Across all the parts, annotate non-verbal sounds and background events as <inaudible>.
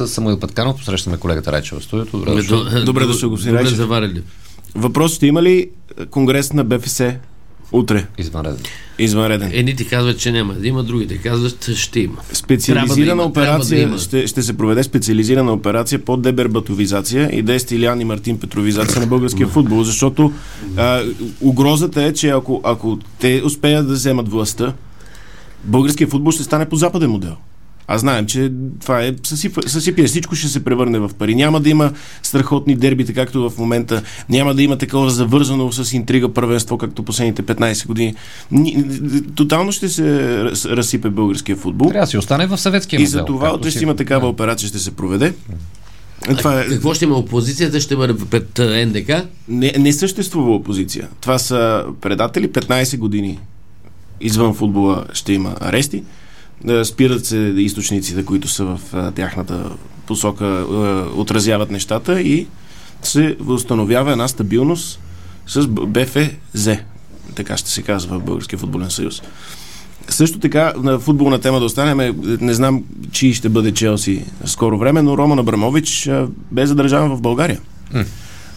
с Самуил Петканов. Посрещаме колегата Райчева в студиото. Добре, Добре, дошъл. до- Добре дошъл, господин Добре заварили. Въпрос ще има ли конгрес на БФС утре? Извънреден. Извънреден. Едни ти казват, че няма да има, другите казват, ще има. Специализирана да има, операция, да има. ще, ще се проведе специализирана операция по дебербатовизация и дестилиан и Мартин Петровизация на българския футбол, защото а, угрозата е, че ако, ако те успеят да вземат властта, българския футбол ще стане по западен модел. А знаем, че това е съсипие. Всичко ще се превърне в пари. Няма да има страхотни дербите, както в момента. Няма да има такова завързано с интрига първенство, както последните 15 години. Ни- Тотално ще се раз- разсипе българския футбол. Трябва да си остане в съветския И модел. за това утре си- ще има такава операция, ще се проведе. Това е, Какво ще има опозицията? Ще бъде пред НДК? не, не съществува опозиция. Това са предатели 15 години. Извън футбола ще има арести. Е, Спират се източниците, които са в а, тяхната посока, е, отразяват нещата и се установява една стабилност с БФЗ. Така ще се казва в Българския футболен съюз. Също така, на футболна тема да останем, е, не знам чий ще бъде Челси скоро време, но Роман Абрамович бе задържан в България. М.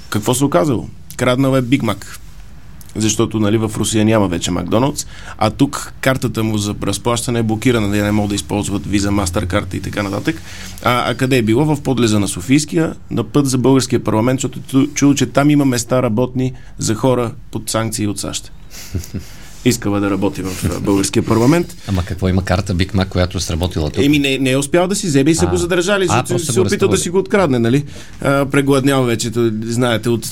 Какво се оказало? Краднал е Биг Мак. Защото нали, в Русия няма вече Макдоналдс, а тук картата му за разплащане е блокирана, да не могат да използват виза, мастеркарта и така нататък. А, а къде е било? В подлеза на Софийския, на път за българския парламент, защото чу- чул, че там има места работни за хора под санкции от САЩ. Искала да работи в българския парламент. Ама какво има карта Биг Мак, която сработила тук? Еми не, не е успял да си вземе и са А. го задържали, А, защото се го опитал да си го открадне, нали? А, прегладнял вече, то, знаете, от,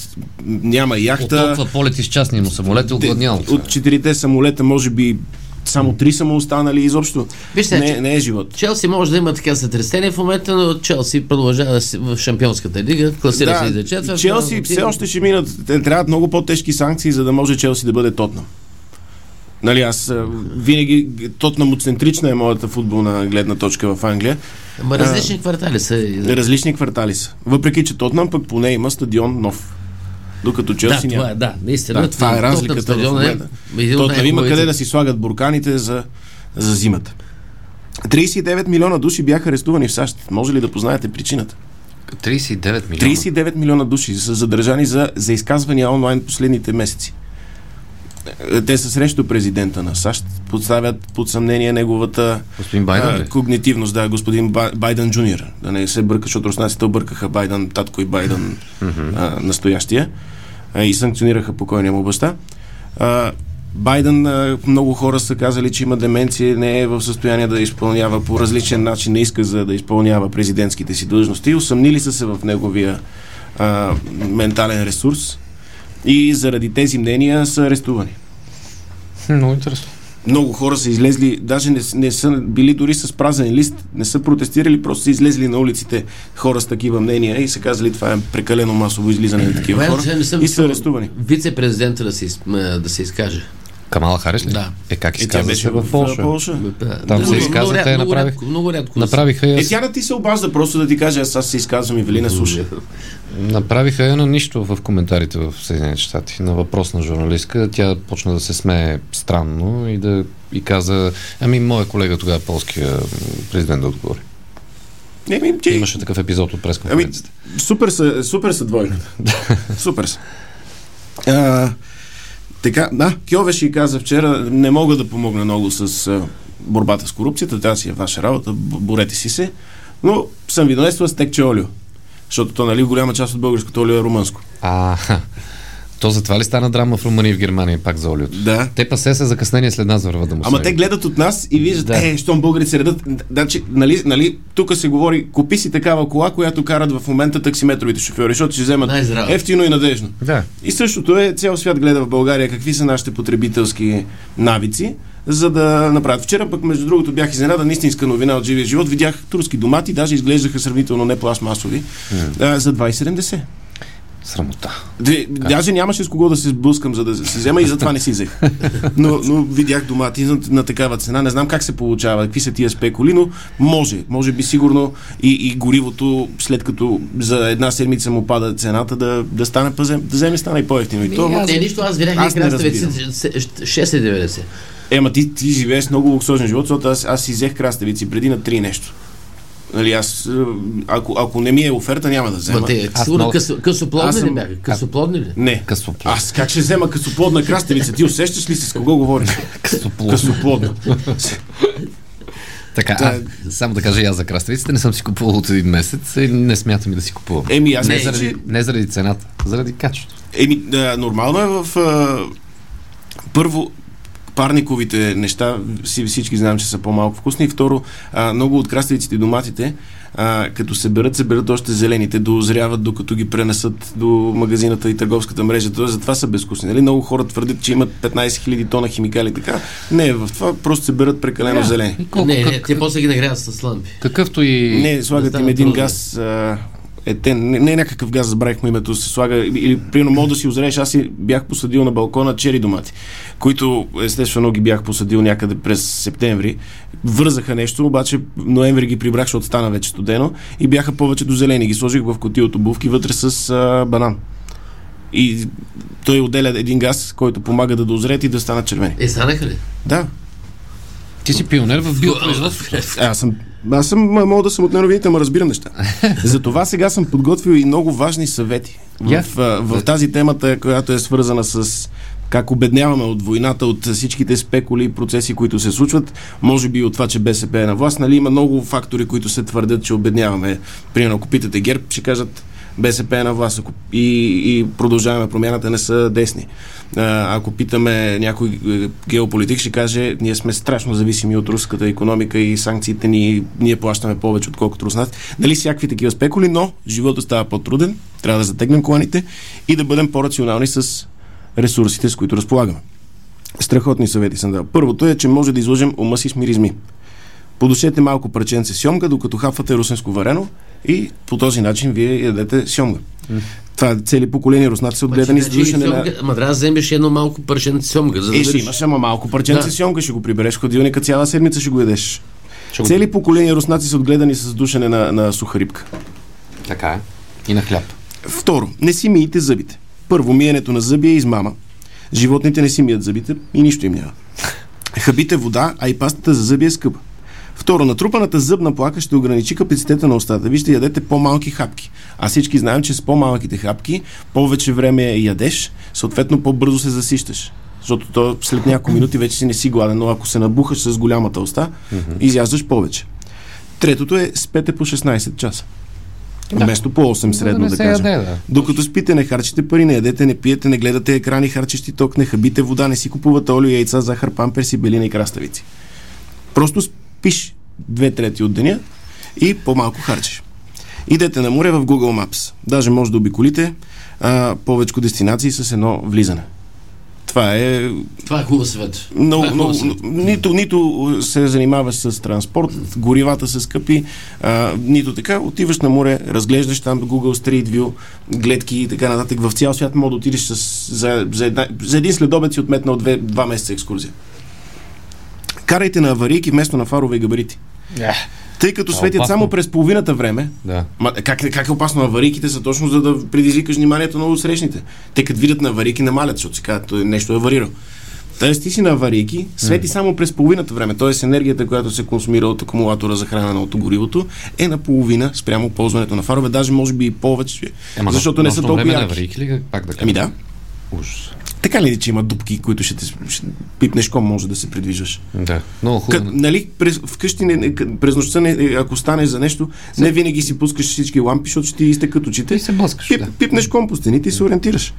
няма От яхта. толкова полети с частния му самолет е огладнял. От, от четирите самолета, може би, само три са му останали изобщо. Вижте, не, не е живот. Челси може да има така сътресение в момента, но Челси продължава да си в Шампионската лига, класира се и за четвърт. Челси все още ще минат. Те трябват много по-тежки санкции, за да може Челси да бъде Тотнам. Нали, аз а, винаги Тотнамоцентрична е моята футболна гледна точка в Англия. Ама различни квартали са. Различни квартали са. Въпреки, че Тотнам пък поне има стадион нов. Докато Да, Челси няма. това е, да, наистина. Да, това е Тотнъм разликата в стадион е момента. от Тотнам има къде да си слагат бурканите за, за зимата. 39 милиона души бяха арестувани в САЩ. Може ли да познаете причината? 39 милиона. 39 милиона души са задържани за, за изказвания онлайн последните месеци. Те са срещу президента на САЩ, подставят под съмнение неговата Господин Байден а, когнитивност, да, господин Ба- Байден Джуниор. Да не се бърка, защото руснаците объркаха Байден татко и Байден а, настоящия а, и санкционираха покойния му баща. А, Байден, а, много хора са казали, че има деменция, не е в състояние да изпълнява по различен начин, не иска за да изпълнява президентските си длъжности. Усъмнили са се в неговия а, ментален ресурс и заради тези мнения са арестувани. Много интересно. Много хора са излезли, даже не, не са били дори с празен лист, не са протестирали, просто са излезли на улиците хора с такива мнения и са казали, това е прекалено масово излизане на такива хора и са арестувани. Вице-президента да се, да се изкаже. Камала Харис ли? Да. Е, как Е, тя изказва беше се в Полша? Полша. Там се Много- изказа, много те много направих- рядко- Много рядко. Направиха я, Е, тя да ти се обажда просто да ти каже, аз, аз се изказвам и вели на слуша. направиха я на нищо в коментарите в Съединените щати. На въпрос на журналистка, тя почна да се смее странно и да и каза, ами моя колега тогава, полския м, президент да отговори. Не, ми, ти, Имаше такъв епизод от Ами, пресконференцията. супер са, супер са двойката. <laughs> супер са. А, така, да, Кьовеш и каза вчера, не мога да помогна много с борбата с корупцията, тя си е ваша работа, борете си се, но съм ви донесла стекче олио. Защото то, нали, голяма част от българското олио е румънско. А, то затова ли стана драма в Румъния и в Германия пак за олиото? Да. Те пасе се закъснение след нас върват да му Ама те гледат от нас и виждат, Да. е, щом българите се редат. Значи, нали, нали, тук се говори, купи си такава кола, която карат в момента таксиметровите шофьори, защото ще вземат Най-здраво. ефтино и надежно. Да. И същото е, цял свят гледа в България какви са нашите потребителски навици, за да направят. Вчера пък, между другото, бях изненадан, истинска новина от живия живот. Видях турски домати, даже изглеждаха сравнително не пластмасови, а, за 2,70. Срамота. Даже нямаше с кого да се сблъскам, за да се взема и затова не си взех. Но, но видях домати на, на такава цена. Не знам как се получава, какви са тия спекули, но може. Може би сигурно и, и горивото, след като за една седмица му пада цената, да, да стане пазем, да вземе стане и по-ефтино. И то, Не, не, нищо, аз видях Аз не краставици разбирам. 6,90. Ема ти, ти живееш много луксозен живот, защото аз, аз си взех краставици преди на три нещо. Нали, аз, ако, ако не ми е оферта, няма да взема. Аз сигурно много- късо, късоплодни Аз ли съм- бяха? Късоплодни ли? Не. Късоплод. Аз как ще взема късоплодна краставица? Ти усещаш ли си с кого говориш? <laughs> Късоплод. Късоплодна. Така, а, само да кажа и аз за краставиците, не съм си купувал от един месец и не смятам и да си купувам. Еми, аз не, мисля, заради, че- не заради цената, заради качеството. Еми, да, нормално е в... А, първо, парниковите неща, си, всички знаем, че са по-малко вкусни. И второ, а, много от краставиците и доматите, а, като се берат, се берат още зелените, дозряват докато ги пренесат до магазината и търговската мрежа. Тоест, затова са безвкусни. Нали? Много хора твърдят, че имат 15 000 тона химикали и така. Не, в това просто се берат прекалено зелени. И колко, Не, не, как, те после ги нагряват с лампи. какъвто и... Не, слагат Да им един трудно. газ. А, етен, не, не е някакъв газ, забравих му името, се слага. Или, примерно, мога да си озрееш, аз си бях посадил на балкона чери домати, които естествено ги бях посадил някъде през септември. Вързаха нещо, обаче ноември ги прибрах, защото стана вече студено и бяха повече до зелени. Ги сложих в котия от обувки вътре с а, банан. И той отделя един газ, който помага да дозреят и да станат червени. Е, станаха ли? Да. Ти си пионер в биопроизводството. Аз съм, аз съм, мога да съм от неновините, ама разбирам неща. <laughs> Затова сега съм подготвил и много важни съвети в, Я. в, в тази темата, която е свързана с как обедняваме от войната, от всичките спекули и процеси, които се случват. Може би от това, че БСП е на власт. Нали, има много фактори, които се твърдят, че обедняваме. Примерно, ако питате ГЕРБ, ще кажат БСП е на власт ако, и, и продължаваме промяната не са десни. Ако питаме някой е, геополитик, ще каже, ние сме страшно зависими от руската економика и санкциите ни, ние плащаме повече, отколкото руснаците. Нали всякакви такива спекули, но живота става по-труден, трябва да затегнем коланите и да бъдем по-рационални с ресурсите, с които разполагаме. Страхотни съвети съм дал. Първото е, че може да излъжем ума си с миризми. Подушете малко парченце сьомга, докато хапвате русенско варено и по този начин вие ядете сьомга. Това е цели поколения руснаци са отгледани с душене на... Ма трябва да вземеш едно малко парченце сьомга, за да Е, ще имаш, ама малко парченце Да. сьомга ще го прибереш в хладилника, цяла седмица ще го ядеш. Ще го- Цели поколения руснаци са отгледани с душене на, на суха рибка. Така е. И на хляб. Второ, не си миете зъбите. Първо, миенето на зъби е измама. Животните не си мият зъбите и нищо им няма. Хабите вода, а и пастата за зъби е скъпа. Второ, натрупаната зъбна плака ще ограничи капацитета на устата. Ви ще ядете по-малки хапки. А всички знаем, че с по-малките хапки повече време ядеш, съответно по-бързо се засищаш. Защото то след няколко минути вече си не си гладен, но ако се набухаш с голямата уста, изяждаш повече. Третото е спете по 16 часа. Да. Вместо по 8 За да средно да, се кажем. яде, да. Докато спите, не харчите пари, не ядете, не пиете, не гледате екрани, харчещи ток, не хабите вода, не си купувате олио, яйца, захар, памперси, белина и краставици. Просто спиш две трети от деня и по-малко харчиш. Идете на море в Google Maps. Даже може да обиколите а, повече дестинации с едно влизане. Това е Това е хубав свет. Това е свет. нито, нито се занимаваш с транспорт, горивата са скъпи, а, нито така. Отиваш на море, разглеждаш там Google Street View, гледки и така нататък. В цял свят мога да отидеш с, за, за, една, за един следобед си отметнал две, два месеца екскурзия. Карайте на аварийки вместо на фарове и габарити. Тъй като е светят опасно. само през половината време, Да. Ма, как, как е опасно аварийките са точно за да предизвикаш вниманието на отсрещните. Те като видят на аварийки намалят, защото си казват, «Той нещо е аварирал. Тоест ти си на аварийки, свети само през половината време. Тоест енергията, която се консумира от акумулатора за хранене от горивото, е на половина спрямо ползването на фарове, даже може би и повече, Ема, защото не са толкова време на аварийки ли? Пак да кажа. Ами да. Ужас. Така ли, че има дупки, които ще те ще пипнеш ком, може да се придвижваш? Да. Много хубаво. нали, през, вкъщи, не, през нощта, не, ако станеш за нещо, не винаги си пускаш всички лампи, защото ще ти изтекат очите. И се блъскаш, Пип, да. Пипнеш ком по стените и се ориентираш.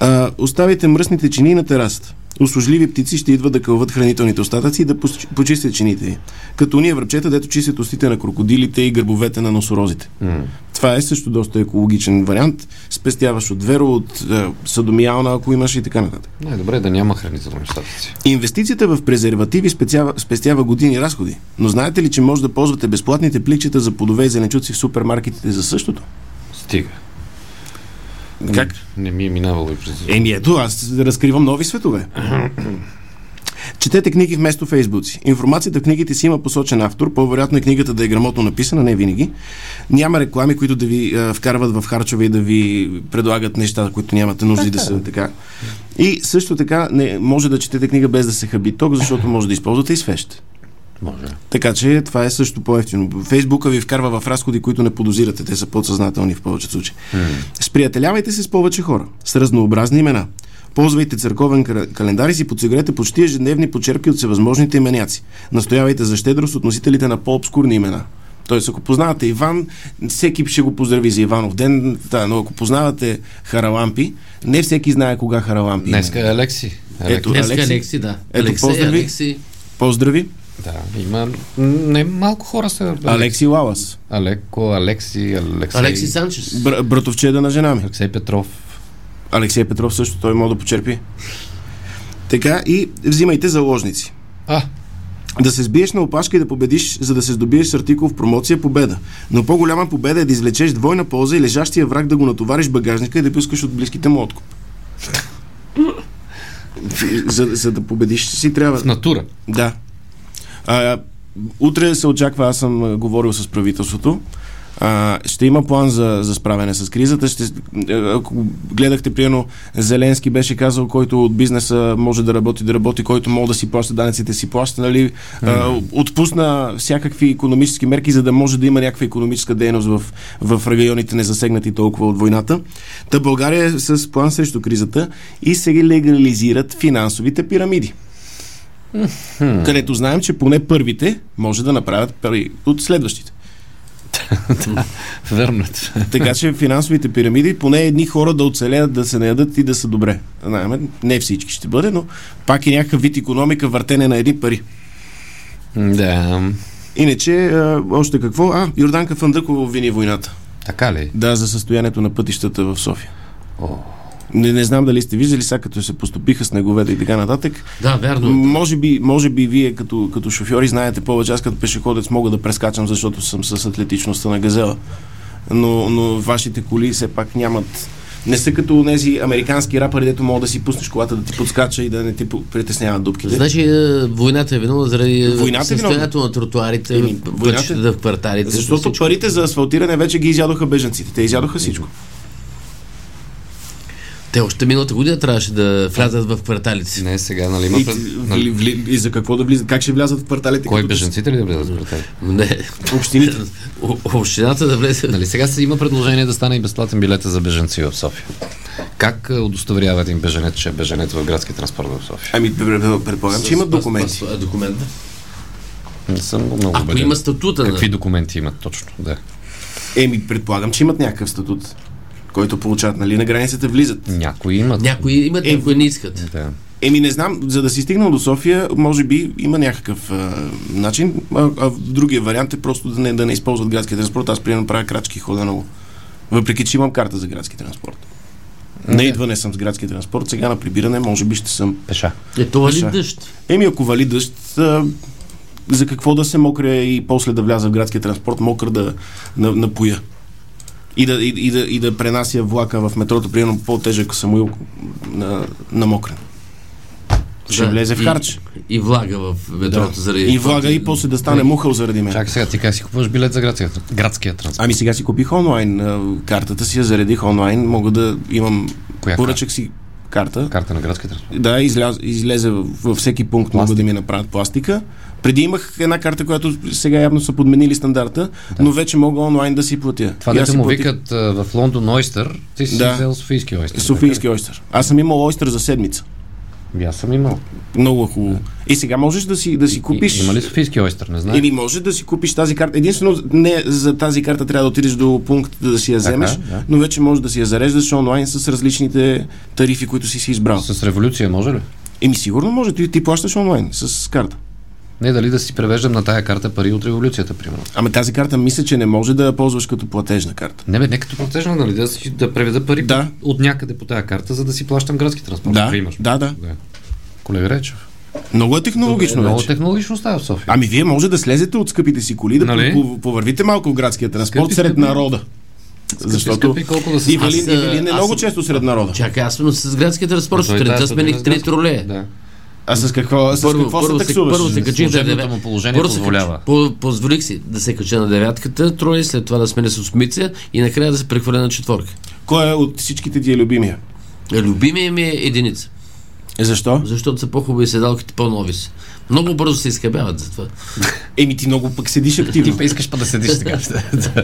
А, оставите мръсните чини на терасата. Услужливи птици ще идват да кълват хранителните остатъци и да почистят чините. Като ние връбчета, дето чистят устите на крокодилите и гърбовете на носорозите. М. Това е също доста екологичен вариант. Спестяваш от веро, от е, садомиална, ако имаш и така нататък. Най-добре е да няма хранителни остатъци. Инвестицията в презервативи спестява, спестява години разходи. Но знаете ли, че може да ползвате безплатните пликчета за плодове и зеленчуци в супермаркетите за същото? Стига. Как? Не ми е минавало и през... Еми ето, аз разкривам нови светове. <clears throat> Четете книги вместо фейсбуци. Информацията в книгите си има посочен автор, по-вероятно е книгата да е грамотно написана, не винаги. Няма реклами, които да ви а, вкарват в харчове и да ви предлагат неща, които нямате нужда и да са така. И също така не може да четете книга без да се хаби ток, защото може да използвате и свещ. Може. Така че това е също по-ефтино. Фейсбука ви вкарва в разходи, които не подозирате. Те са подсъзнателни в повечето случаи. Сприятелявайте се с повече хора, с разнообразни имена. Ползвайте църковен календар и си подсигурете почти ежедневни почерпки от всевъзможните именяци. Настоявайте за щедрост от носителите на по-обскурни имена. Тоест, ако познавате Иван, всеки ще го поздрави за Иванов ден, да, но ако познавате Харалампи, не всеки знае кога Харалампи. Днеска е Алекси. Алекси. Ето, Днеска Алекси. Алекси, да. Ето, Алексей, поздрави. Алекси. Поздрави! Да, има не малко хора са. Алекси Лалас, Алеко, Алекси, Алексей. Алекси Санчес. бр- братовчеда на жена ми. Алексей Петров. Алексей Петров също, той може да почерпи. Така и взимайте заложници. А, Да се сбиеш на опашка и да победиш, за да се здобиеш с артикул в промоция победа. Но по-голяма победа е да извлечеш двойна полза и лежащия враг да го натовариш багажника и да пускаш от близките му откуп. За, за да победиш си трябва. в натура. Да. А, утре се очаква, аз съм говорил с правителството. А, ще има план за, за справяне с кризата. Ще, ако гледахте, примерно, Зеленски беше казал, който от бизнеса може да работи, да работи, който може да си плаща данъците, си плаща, нали? А, отпусна всякакви економически мерки, за да може да има някаква економическа дейност в, в районите, не засегнати толкова от войната. Та България е с план срещу кризата и се легализират финансовите пирамиди където знаем, че поне първите може да направят пари от следващите. <laughs> Това. Така че финансовите пирамиди, поне едни хора да оцелеят, да се наядат и да са добре. Знаем, не всички ще бъде, но пак е някакъв вид економика, въртене на едни пари. Да. Иначе, а, още какво? А, Йорданка Фандъкова обвини войната. Така ли? Да, за състоянието на пътищата в София. О, Не, не знам дали сте виждали, сега като се поступиха снеговете и така нататък. Да, вярно. Може би, може би вие като, като шофьори знаете повече. Аз като пешеходец мога да прескачам, защото съм с атлетичността на газела. Но, но вашите коли все пак нямат... Не са като тези американски рапъри, дето могат да си пуснеш колата да ти подскача и да не ти притесняват дупките. Значи е, войната е виновна заради Войната е състоянието на тротуарите, Еми, войната- в кварталите. Защото всичко. парите за асфалтиране вече ги изядоха бежанците. Те изядоха всичко. Те още миналата година трябваше да влязат в кварталите си. не сега, нали има... И, нали, вли, и за какво да влизат? Как ще влязат в кварталите? Кой като- беженците ли да влязат в квартали? Не. Общините. О- Общината да влезе. Нали сега се има предложение да стане и безплатен билет за беженци в София. Как а, удостоверява един беженец, че е беженец в градски транспорт в София? Ами, пр- предполагам, че имат документи. с- с- Документ. Не съм много Ако убеден. има статута Какви документи имат точно? Да. Еми, предполагам, че имат някакъв статут, който получават, нали, на границата влизат. Някои имат. Някои имат, Е, някои не искат. Да. Еми, не знам, за да си стигнал до София, може би има някакъв а, начин, а, а другия вариант е просто да не, да не използват градския транспорт. Аз примерно правя крачки, хода много. Въпреки, че имам карта за градски транспорт. На идване съм с градски транспорт, сега на прибиране може би ще съм. Пеша. Е, това ли дъжд? Еми, ако вали дъжд, а, за какво да се мокря и после да вляза в градския транспорт, мокър да на, напоя. И да, и, и, да, и да пренася влака в метрото, примерно по-тежък самоил на, на мокрен. Ще Да, влезе в и- харч. И влага в метрото заради... И влага и после да стане мухъл заради мен. Чакай сега, ти как си купуваш билет за градския, градския транспорт? Ами сега си купих онлайн картата си, я заредих онлайн, мога да имам Коя поръчах си карта. Карта на градския транспорт. Да, изляз, излезе във, всеки пункт, могат да ми направят пластика. Преди имах една карта, която сега явно са подменили стандарта, но вече мога онлайн да си платя. Това си му платих викат в Лондон Ойстър, ти си Да. взел Софийски Ойстър. Софийски ойстър. Аз съм имал ойстър за седмица. Така? Аз съм имал. Много хубаво. И сега можеш да си, да си купиш. И, има ли Софийски Ойстър? Не знам. Или може да си купиш тази карта. Единствено, не за тази карта трябва да отидеш до пункт да си я вземеш, да. но вече може да си я зареждаш онлайн с различните тарифи, които си си избрал. С революция може ли? Еми сигурно може, ти, ти плащаш онлайн с карта. Не, дали да си превеждам на тая карта пари от революцията, примерно. Ама тази карта мисля, че не може да я ползваш като платежна карта. Не бе, не като платежна, нали? Да, си, да преведа пари Да. от някъде по тая карта, за да си плащам градски транспорт. Да, имаш. да, да. да. Колега Речев. Много е технологично Много вече. технологично става в София. Ами вие може да слезете от скъпите си коли, да Нали? по- повървите малко в градския транспорт Скъпи, сред скъпи. народа. Защото скъпи, колко да са и скъпи. Валин, и Аз, Валин е аз- много често сред народа. Чакай, аз съм с градския транспорт. Сутринта смених три тролея. Да. А с какво, с какво се се, таксуваш? първо се качих на Служебното девят- му положение първо позволява. по- Позволих си да се кача на девятката, трое, след това да сменя с осмица и накрая да се прехвърля на четворка. Кой е от всичките ти е любимия? Любимия ми е единица. Защо? Защото са по-хубави седалките, по-нови са. Много бързо се изхабяват за това. <laughs> Еми ти много пък седиш активно. Ти искаш па да седиш така.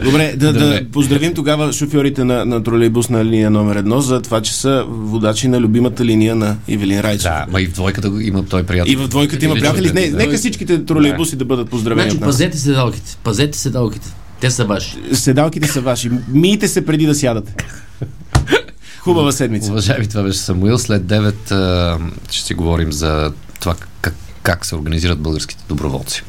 Добре, <laughs> да, Добре. да поздравим тогава шофьорите на, на тролейбусна линия номер едно за това, че са водачи на любимата линия на Ивелин Райчев. да, ма и в двойката има той приятел. И в двойката има приятели. Не, да. нека всичките тролейбуси да бъдат поздравени Значи, пазете седалките. Пазете седалките. Те са ваши. Седалките са ваши. Мийте се преди да сядате. <laughs> Хубава седмица. Уважаеми, това беше Самуил. След 9 а, ще си говорим за това как, как се организират българските доброволци.